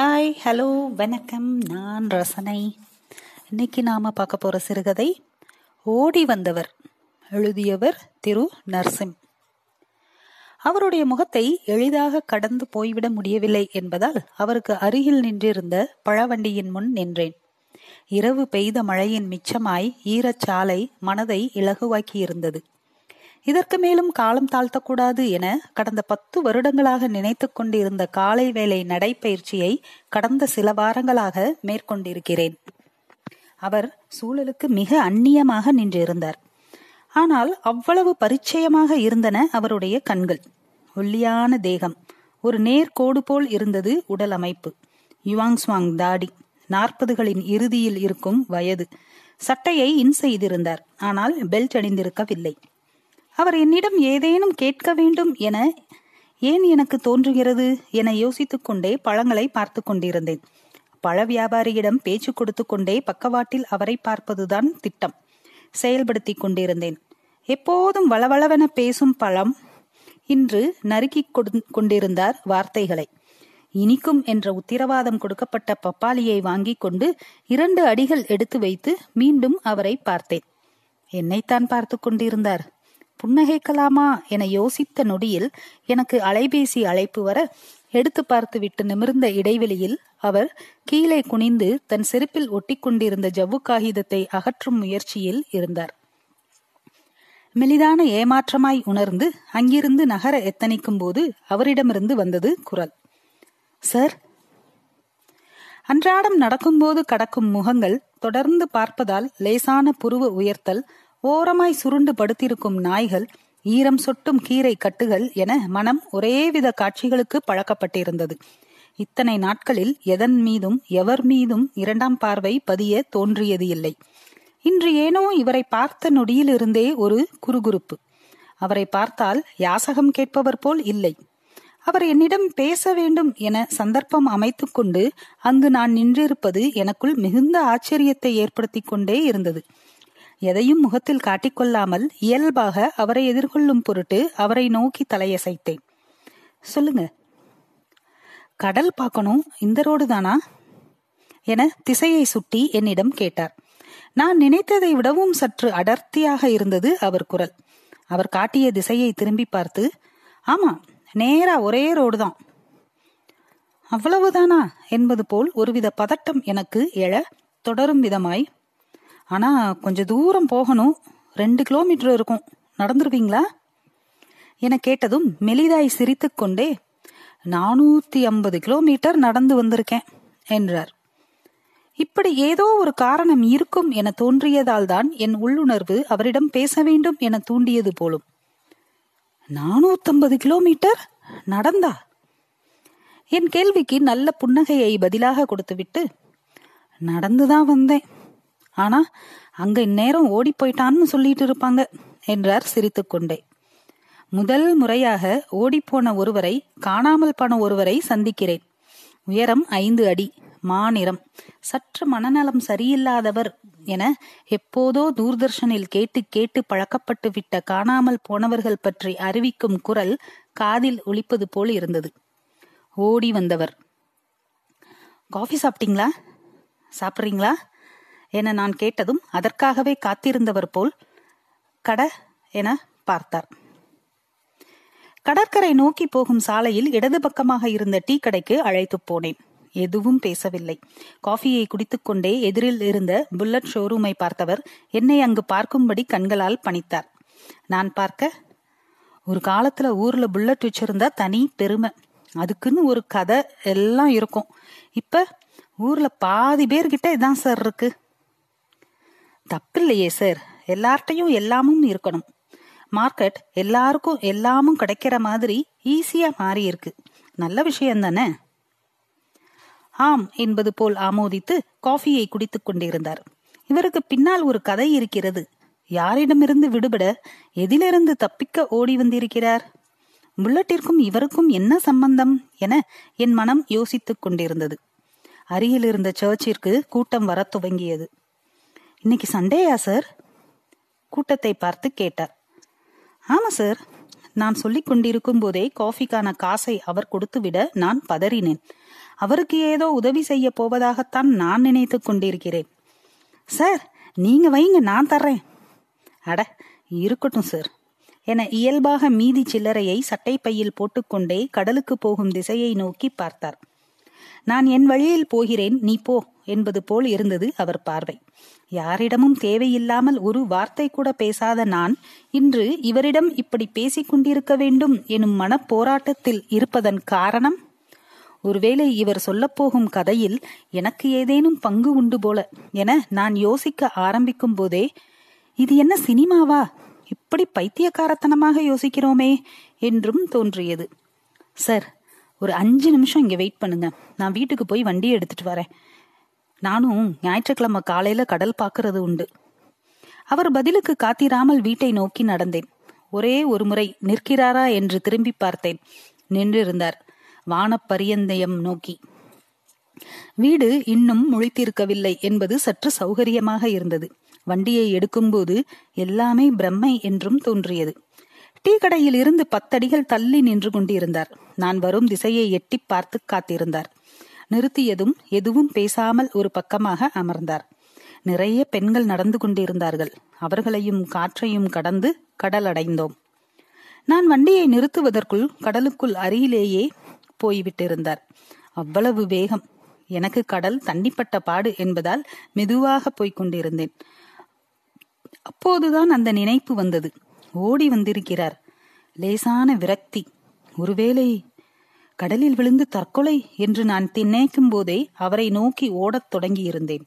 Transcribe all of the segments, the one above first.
Hi hello வணக்கம். நான் ரசனை. இன்னைக்கு நாம பார்க்க போற சிறுகதை ஓடி வந்தவர் எழுதியவர் திரு நர்சிம். அவருடைய முகத்தை எளிதாக கடந்து போய்விட முடியவில்லை என்பதால் அவருக்கு அருகில் நின்றிருந்த பழவண்டியின் முன் நின்றேன். இரவு பெய்த மழையின் மிச்சமாய் ஈரச்சாலை மனதை இலகுவாக்கியிருந்தது. இதற்கு மேலும் காலம் தாழ்த்தக்கூடாது என கடந்த பத்து வருடங்களாக நினைத்து கொண்டிருந்த காலை வேலை நடைப்பயிற்சியை கடந்த சில வாரங்களாக மேற்கொண்டிருக்கிறேன். அவர் சூழலுக்கு மிக அந்நியமாக நின்றிருந்தார். ஆனால் அவ்வளவு பரிச்சயமாக இருந்தன அவருடைய கண்கள். ஒல்லியான தேகம். ஒரு நேர்கோடு போல் இருந்தது உடல் அமைப்பு. யுவாங் ஸ்வாங் தாடி. நாற்பதுகளின் இறுதியில் இருக்கும் வயது. சட்டையை இன் செய்திருந்தார். ஆனால் பெல்ட் அணிந்திருக்கவில்லை. அவர் என்னிடம் ஏதேனும் கேட்க வேண்டும் என ஏன் எனக்கு தோன்றுகிறது என யோசித்துக் கொண்டே பழங்களை பார்த்து கொண்டிருந்தேன். பழ வியாபாரியிடம் பேச்சு கொடுத்து கொண்டே பக்கவாட்டில் அவரை பார்ப்பதுதான் திட்டம். செயல்படுத்தி கொண்டிருந்தேன். எப்போதும் வளவளவென பேசும் பழம் இன்று நறுக்கி கொண்டிருந்தார் வார்த்தைகளை. இனிக்கும் என்ற உத்திரவாதம் கொடுக்கப்பட்ட பப்பாளியை வாங்கி கொண்டு இரண்டு அடிகள் எடுத்து வைத்து மீண்டும் அவரை பார்த்தேன். என்னைத்தான் பார்த்து கொண்டிருந்தார். புன்னகைக்கலாமா என யோசித்த நொடியில் எனக்கு அலைபேசி அழைப்பு வர எடுத்து பார்த்து விட்டு நிமிர்ந்த இடைவெளியில் அவர் கீழே குனிந்து தன் செருப்பில் ஒட்டிக்கொண்டிருந்த ஜவ்வு காகிதத்தை அகற்றும் முயற்சியில் இருந்தார். மெலிதான ஏமாற்றமாய் உணர்ந்து அங்கிருந்து நகர எத்தனிக்கும் போது அவரிடமிருந்து வந்தது குரல். சார் அன்றாடம் நடக்கும்போது கடக்கும் முகங்கள் தொடர்ந்து பார்ப்பதால் லேசான புருவ உயர்த்தல் ஓரமாய் சுருண்டு படுத்திருக்கும் நாய்கள் ஈரம் சொட்டும் கீரை கட்டுகள் என மனம் ஒரேவித காட்சிகளுக்கு பழக்கப்பட்டிருந்தது. இத்தனை நாட்களில் எதன் மீதும் எவர் மீதும் இரண்டாம் பார்வை பதிய தோன்றியது இல்லை. இன்று ஏனோ இவரை பார்த்த நொடியிலிருந்தே ஒரு குறுகுறுப்பு. அவரை பார்த்தால் யாசகம் கேட்பவர் போல் இல்லை. அவர் என்னிடம் பேச வேண்டும் என சந்தர்ப்பம் அமைத்துக் கொண்டு அங்கு நான் நின்றிருப்பது எனக்குள் மிகுந்த ஆச்சரியத்தை ஏற்படுத்தி கொண்டே இருந்தது. எதையும் முகத்தில் காட்டிக்கொள்ளாமல் இயல்பாக அவரை எதிர்கொள்ளும் பொருட்டு அவரை நோக்கி தலையசைத்தேன். சொல்லுங்க. கடல் பார்க்கணும் இந்த ரோடு தானா? என திசையை சுட்டி என்னிடம் கேட்டார். நான் நினைத்ததை விடவும் சற்று அடர்த்தியாக இருந்தது அவர் குரல். அவர் காட்டிய திசையை திரும்பி பார்த்து ஆமா நேரா ஒரே ரோடு தான். அவ்வளவுதானா? என்பது போல் ஒருவித பதட்டம் எனக்கு எழ தொடரும் விதமாய் ஆனா கொஞ்ச தூரம் போகணும். ரெண்டு கிலோமீட்டர் இருக்கும். நடந்துருவீங்களா என கேட்டதும் மெலிதாய் சிரித்து கொண்டே நானூத்தி ஐம்பது கிலோமீட்டர் நடந்து வந்திருக்கேன் என்றார். இப்படி ஏதோ ஒரு காரணம் இருக்கும் என தோன்றியதால் தான் என் உள்ளுணர்வு அவரிடம் பேச வேண்டும் என தூண்டியது போலும். நானூத்தம்பது கிலோமீட்டர்? நடந்தா? என் கேள்விக்கு நல்ல புன்னகையை பதிலாக கொடுத்துவிட்டு நடந்துதான் வந்தேன். ஆனா அங்க இந்நேரம் ஓடி போயிட்டான்னு சொல்லிட்டு இருப்பாங்க என்றார் சிரித்துக்கொண்டே முதல் முறையாக ஓடிப்போன ஒருவரை காணாமல் போன ஒருவரை சந்திக்கிறேன். உயரம் ஐந்து அடி மாநிறம். சற்று மனநலம் சரியில்லாதவர் என எப்போதோ தூர்தர்ஷனில் கேட்டு கேட்டு பழக்கப்பட்டு விட்ட காணாமல் போனவர்கள் பற்றி அறிவிக்கும் குரல் காதில் ஒழிப்பது போல் இருந்தது. ஓடி வந்தவர். காஃபி சாப்பிட்டீங்களா? சாப்பிட்றீங்களா? என நான் கேட்டதும் அதற்காகவே காத்திருந்தவர் போல் கட என பார்த்தார். கடற்கரை நோக்கி போகும் சாலையில் இடது பக்கமாக இருந்த டீ கடைக்கு அழைத்து போனேன். எதுவும் பேசவில்லை. காஃபியை குடித்துக்கொண்டே எதிரில் இருந்த புல்லட் ஷோரூமை பார்த்தவர் என்னை அங்கு பார்க்கும்படி கண்களால் பணித்தார். நான் பார்க்க ஒரு காலத்துல ஊர்ல புல்லட் வச்சிருந்தா தனி பெருமை. அதுக்குன்னு ஒரு கதை எல்லாம் இருக்கும். இப்ப ஊர்ல பாதி பேர்கிட்ட இதான் சார் இருக்கு. தப்பில்லையே சார். எல்லார்ட்டையும் எல்லாமும் இருக்கணும். மார்க்கெட் எல்லாருக்கும் எல்லாமும் கிடைக்கிற மாதிரி ஈஸியா மாறி இருக்கு நல்ல விஷயம் தானே ஆம் என்பது போல் ஆமோதித்து காஃபியை குடித்துக் கொண்டிருந்தார். இவருக்கு பின்னால் ஒரு கதை இருக்கிறது. யாரிடமிருந்து விடுபட எதிலிருந்து தப்பிக்க ஓடி வந்திருக்கிறார்? புல்லட்டிற்கும் இவருக்கும் என்ன சம்பந்தம் என என் மனம் யோசித்துக் கொண்டிருந்தது. அருகில் இருந்த சர்ச்சிற்கு கூட்டம் வரத் துவங்கியது. இன்னைக்கு சண்டேயா சார் கூட்டத்தை பார்த்து கேட்டார். ஆமா சார் நான் சொல்லிக் கொண்டிருக்கும் போதே காஃபிக்கான காசை அவர் கொடுத்துவிட நான் பதறினேன். அவருக்கு ஏதோ உதவி செய்ய போவதாகத்தான் நான் நினைத்துக் கொண்டிருக்கிறேன். சார் நீங்க வைங்க நான் தர்றேன். அட இருக்கட்டும் சார் என இயல்பாக மீதி சில்லறையை சட்டை பையில் போட்டுக்கொண்டே கடலுக்கு போகும் திசையை நோக்கி பார்த்தார். நான் என் வழியில் போகிறேன் நீ போ என்பது போல் இருந்தது அவர் பார்வை. யாரிடமும் தேவையில்லாமல் ஒரு வார்த்தை கூட பேசாத நான் இன்று இவரிடம் இப்படி பேசிக் கொண்டிருக்க வேண்டும் எனும் மனப் போராட்டத்தில் இருப்பதன் காரணம்? ஒருவேளை இவர் சொல்லப்போகும் கதையில் எனக்கு ஏதேனும் பங்கு உண்டு போல என நான் யோசிக்க ஆரம்பிக்கும் போதே இது என்ன சினிமாவா? இப்படி பைத்தியக்காரத்தனமாக யோசிக்கிறோமே என்றும் தோன்றியது. சார் ஒரு அஞ்சு நிமிஷம் இங்க வெயிட் பண்ணுங்க. நான் வீட்டுக்கு போய் வண்டியை எடுத்துட்டு வரேன். நானும் ஞாயிற்றுக்கிழமை காலையில கடல் பார்க்கறது உண்டு. அவர் பதிலுக்கு காத்திராமல் வீட்டை நோக்கி நடந்தேன். ஒரே ஒரு முறை நிற்கிறாரா என்று திரும்பி பார்த்தேன். நின்றிருந்தார். வானப்பரியந்தயம் நோக்கி. வீடு இன்னும் முழித்திருக்கவில்லை என்பது சற்று சௌகரியமாக இருந்தது. வண்டியை எடுக்கும்போது எல்லாமே பிரம்மை என்றும் தோன்றியது. டீ கடையில் இருந்து பத்தடிகள் தள்ளி நின்று கொண்டிருந்தார். நான் வரும் திசையை எட்டி பார்த்து காத்திருந்தார். நிறுத்தியதும் எதுவும் பேசாமல் ஒரு பக்கமாக அமர்ந்தார். நிறைய பெண்கள் நடந்து கொண்டிருந்தார்கள். அவர்களையும் காற்றையும் கடந்து கடல் அடைந்தோம் நான் வண்டியை நிறுத்துவதற்குள் கடலுக்குள் அருகிலேயே போய்விட்டிருந்தார். அவ்வளவு வேகம். எனக்கு கடல் தண்ணிப்பட்ட பாடு என்பதால் மெதுவாக போய்க் கொண்டிருந்தேன். அப்போதுதான் அந்த நினைப்பு வந்தது. ஓடி வந்திருக்கிறார். லேசான விரக்தி. ஒருவேளை கடலில் விழுந்து தற்கொலை என்று நான் திண்ணைக்கும் போதே அவரை நோக்கி ஓடத் தொடங்கியிருந்தேன்.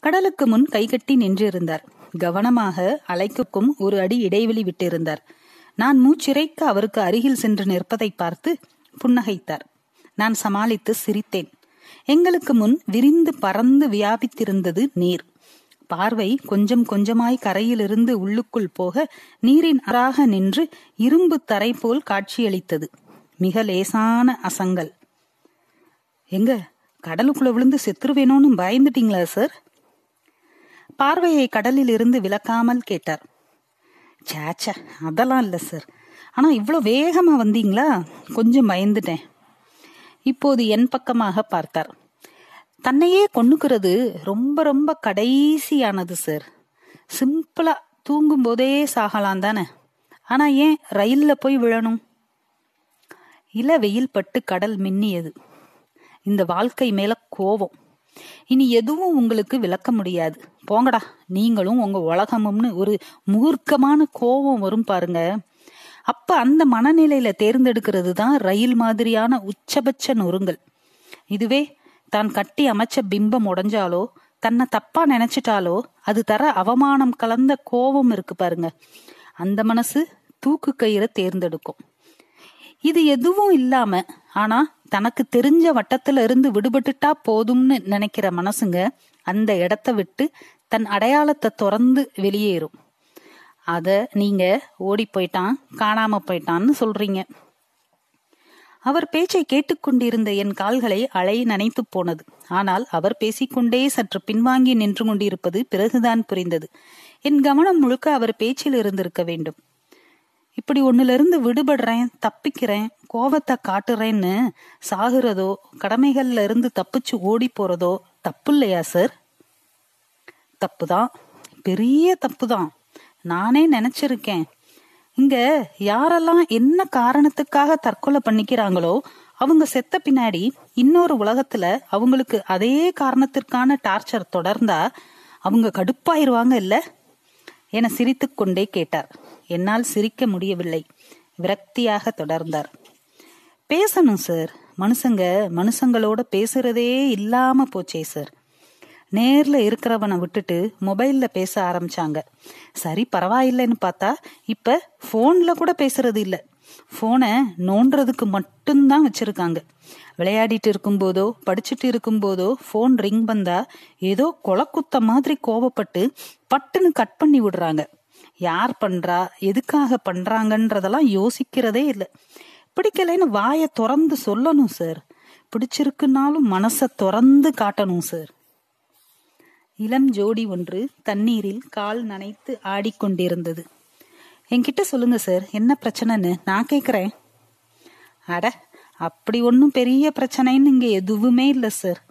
கடலுக்கு முன் கைகட்டி நின்றிருந்தார். கவனமாக அலைக்குக்கும் ஒரு அடி இடைவெளி விட்டிருந்தார். நான் மூச்சிறைக்க அவருக்கு அருகில் சென்று நிற்பதை பார்த்து புன்னகைத்தார். நான் சமாளித்து சிரித்தேன். எங்களுக்கு முன் விரிந்து பறந்து வியாபித்திருந்தது நீர். பார்வை கொஞ்சம் கொஞ்சமாய் கரையிலிருந்து உள்ளுக்குள் போக நீரின் அறாக நின்று இரும்பு தரை போல் காட்சியளித்தது. மிக லேசான அசங்கல். எங்க கடலுக்குள்ள விழுந்து செத்துருவேணும்னு பயந்துட்டீங்களா சார்? பார்வையை கடலில் இருந்து விலக்காமல் கேட்டார். சேச்ச அதெல்லாம் இல்ல சார். ஆனா இவ்வளோ வேகமா வந்தீங்களா? கொஞ்சம் பயந்துட்டேன். இப்போது என் பக்கமாக பார்த்தார். தன்னையே கொன்னுக்கிறது ரொம்ப ரொம்ப கடைசியானது சார் சிம்பிளா தூங்கும் போதே சாகலாம் தானே. ஆனா ஏன் ரயில்ல போய் விழணும்? இல வெயில் பட்டு கடல் மின்னியது. இந்த வாழ்க்கை மேல கோபம். இனி எதுவும் உங்களுக்கு விளக்க முடியாது. போங்கடா நீங்களும் உங்க உலகமும்னு ஒரு மூர்க்கமான கோபம் வரும் பாருங்க. அப்ப அந்த மனநிலையில தேர்ந்தெடுக்கிறது தான் ரயில் மாதிரியான உச்சபட்ச நொறுங்கள் இதுவே தான் கட்டி அமைச்ச பிம்பம் உடைஞ்சாலோ தன்னை தப்பா நினைச்சிட்டாலோ அது தர அவமானம் கலந்த கோபம் இருக்கு பாருங்க. அந்த மனசு தூக்கு கயிறை தேர்ந்தெடுக்கும். இது எதுவும் இல்லாம ஆனா தனக்கு தெரிஞ்ச வட்டத்துல இருந்து விடுபட்டுட்டா போதும்னு நினைக்கிற மனசுங்க அந்த இடத்த விட்டு தன் அடையாளத்தை துறந்து வெளியேறும். அத நீங்க ஓடி போயிட்டான் காணாம போயிட்டான்னு சொல்றீங்க. அவர் பேச்சை கேட்டுக்கொண்டிருந்த என் கால்களை அலை நனைத்து போனது. ஆனால் அவர் பேசிக்கொண்டே சற்று பின்வாங்கி நின்று கொண்டிருப்பது பிறகுதான் புரிந்தது. என் கவனம் முழுக்க அவர் பேச்சில் இருந்திருக்க வேண்டும். இப்படி ஒண்ணுல விடுபடுறேன் தப்பிக்கிறேன் கோபத்தை காட்டுறேன்னு சாகுறதோ கடமைகள்ல இருந்து தப்பிச்சு ஓடி போறதோ தப்பு இல்லையா சார்? தப்புதான். பெரிய தப்புதான். நானே நினைச்சிருக்கேன். இங்க யாரெல்லாம் என்ன காரணத்துக்காக தற்கொலை பண்ணிக்கிறாங்களோ அவங்க செத்த பின்னாடி இன்னொரு உலகத்துல அவங்களுக்கு அதே காரணத்திற்கான டார்ச்சர் தொடர்ந்தா அவங்க கடுப்பாயிருவாங்க இல்ல? என சிரித்து கொண்டே கேட்டார். என்னால் சிரிக்க முடியவில்லை. விரக்தியாக தொடர்ந்தார். பேசணும் சார். மனுஷங்க மனுஷங்களோட பேசுறதே இல்லாம போச்சே சார். நேர்ல இருக்கிறவனை விட்டுட்டு மொபைல்ல பேச ஆரம்பிச்சாங்க. சரி பரவாயில்லைன்னு பார்த்தா இப்ப போன்ல கூட பேசுறது இல்ல. போனை நோண்டுறதுக்கு மட்டும்தான் வச்சிருக்காங்க. விளையாடிட்டு இருக்கும்போதோ படிச்சுட்டு இருக்கும்போதோ போன் ரிங் வந்தா ஏதோ கொலக்குத்த மாதிரி கோவப்பட்டு பட்டுன்னு கட் பண்ணி விடுறாங்க. யார் பண்றா எதுக்காக பண்றாங்கன்றதெல்லாம் யோசிக்கிறதே இல்லை. பிடிக்கலைன்னு வாயை திறந்து சொல்லணும் சார் பிடிச்சிருக்குனாலும் மனசை திறந்து காட்டணும் சார் இளம் ஜோடி ஒன்று தண்ணீரில் கால் நனைத்து ஆடிக்கொண்டிருந்தது. என்கிட்ட சொல்லுங்க சார். என்ன பிரச்சனைன்னு நான் கேக்குறேன். அட அப்படி ஒன்றும் பெரிய பிரச்சனைன்னு இங்க எதுவுமே இல்லை சார்.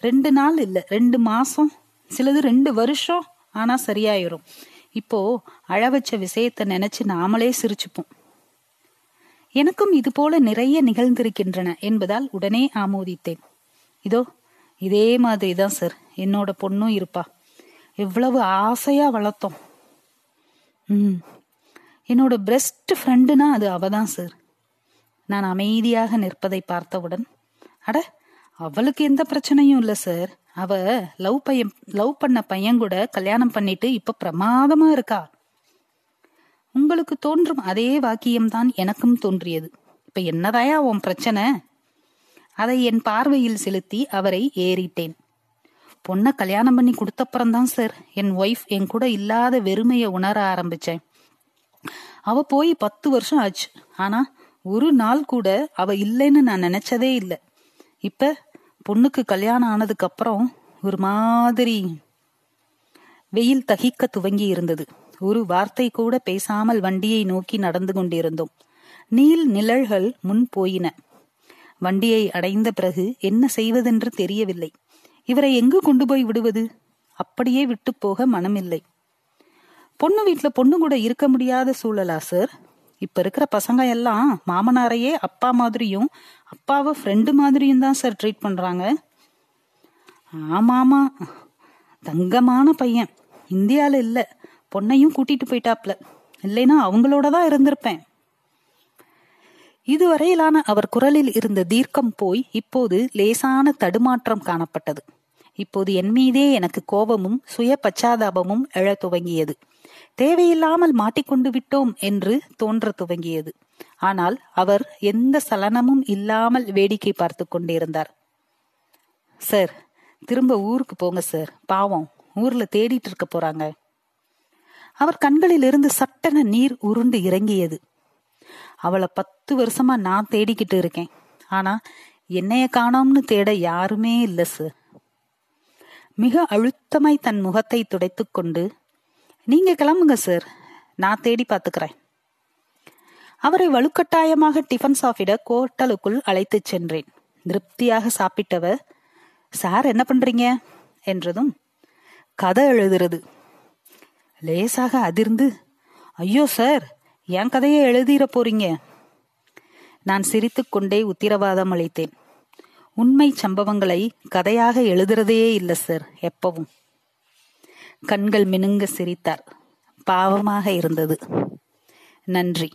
ரெண்டு நாள் இல்லை ரெண்டு மாசம் சிலது ரெண்டு வருஷம் ஆனா சரியாயிரும். இப்போ அழ வச்ச விஷயத்த நினைச்சு நாமளே சிரிச்சுப்போம். எனக்கும் இது போல நிறைய நிகழ்ந்திருக்கின்றன என்பதால் உடனே ஆமோதித்தேன். இதோ இதே மாதிரி தான் சார் என்னோட பொண்ணும் இருப்பா. எவ்வளவு ஆசையா வளர்த்தோம். ம். என்னோட பெஸ்ட் ஃப்ரெண்டுனா அது அவ தான் சார் நான் அமைதியாக நிற்பதை பார்த்தவுடன் அட அவளுக்கு எந்த பிரச்சனையும் இல்லை சார் அவ லவ் பையன் லவ் பண்ண பையன் கூட கல்யாணம் பண்ணிட்டு இப்ப பிரமாதமா இருக்கா? உங்களுக்கு தோன்றும் அதே வாக்கியம்தான் எனக்கும் தோன்றியது. இப்ப என்னதாயா உன் பிரச்சனை? அதை என் பார்வையில் செலுத்தி அவரை ஏறிட்டேன். பொண்ணை கல்யாணம் பண்ணி கொடுத்தப்புறம்தான் சார் என் ஒய்ஃப் என் கூட இல்லாத வெறுமையை உணர ஆரம்பிச்சேன். அவ போய் பத்து வருஷம் ஆச்சு. ஆனா ஒரு நாள் கூட அவ இல்லைன்னு நான் நினைச்சதே இல்லை. இப்ப பொண்ணுக்கு கல்யாணம் ஆனதுக்கு அப்புறம் ஒரு மாதிரி வெயில் தகிக்க துவங்கி இருந்தது. ஒரு வார்த்தை கூட பேசாமல் வண்டியை நோக்கி நடந்து கொண்டிருந்தோம். நீல் நிழல்கள் முன் போயின. வண்டியை அடைந்த பிறகு என்ன செய்வதென்று தெரியவில்லை. இவரை எங்கு கொண்டு போய் விடுவது? அப்படியே விட்டு போக மனமில்லை. பொண்ணு வீட்டுல பொண்ணு கூட இருக்க முடியாத சூழலா சார்? இப்ப இருக்கிற பசங்க எல்லாம் மாமனாரையே அப்பா மாதிரியும் அப்பாவை ஃப்ரெண்டு மாதிரியும் தான் சார் ட்ரீட் பண்றாங்க. ஆமாமா தங்கமான பையன். இந்தியால இல்ல. பொண்ணையும் கூட்டிட்டு போயிட்டாப்ல. இல்லைன்னா அவங்களோட தான் இருந்திருப்பேன். இதுவரையிலான அவர் குரலில் இருந்த தீர்க்கம் போய் இப்போது லேசான தடுமாற்றம் காணப்பட்டது. இப்போது என் மீதே எனக்கு கோபமும் சுய பச்சாதாபமும் எழத் துவங்கியது. தேவையில்லாமல் மாட்டிக்கொண்டு விட்டோம் என்று தோன்ற துவங்கியது. ஆனால் அவர் எந்த சலனமும் இல்லாமல் வேடிக்கை பார்த்து கொண்டிருந்தார். சார் திரும்ப ஊருக்கு போங்க சார். பாவம் ஊர்ல தேடிட்டு இருக்க போறாங்க. அவர் கண்களில் இருந்து சட்டென நீர் உருண்டு இறங்கியது. அவளை பத்து வருஷமா நான் தேடிக்கிட்டு இருக்கேன். ஆனா என்னைய காணோம்னு தேட யாருமே இல்ல சார் மிக அழுத்தமாய் தன் முகத்தை துடைத்து கொண்டு நீங்க கிளம்புங்க சார் நான் தேடி பாத்துக்கிறேன். அவரை வலுக்கட்டாயமாக டிஃபன் சாப்பிட கோட்டலுக்குள் அழைத்துச் சென்றேன். திருப்தியாக சாப்பிட்டவர் சார் என்ன பண்றீங்க? என்றதும் கதை எழுதுறது. லேசாக அதிர்ந்து ஐயோ சார் என் கதையை எழுதிட போறீங்க? நான் சிரித்துக்கொண்டே உத்திரவாதம் அளித்தேன். உண்மை சம்பவங்களை கதையாக எழுதுறதே இல்லை சார் எப்பவும். கண்கள் மினுங்க சிரித்தார். பாவமாக இருந்தது. நன்றி.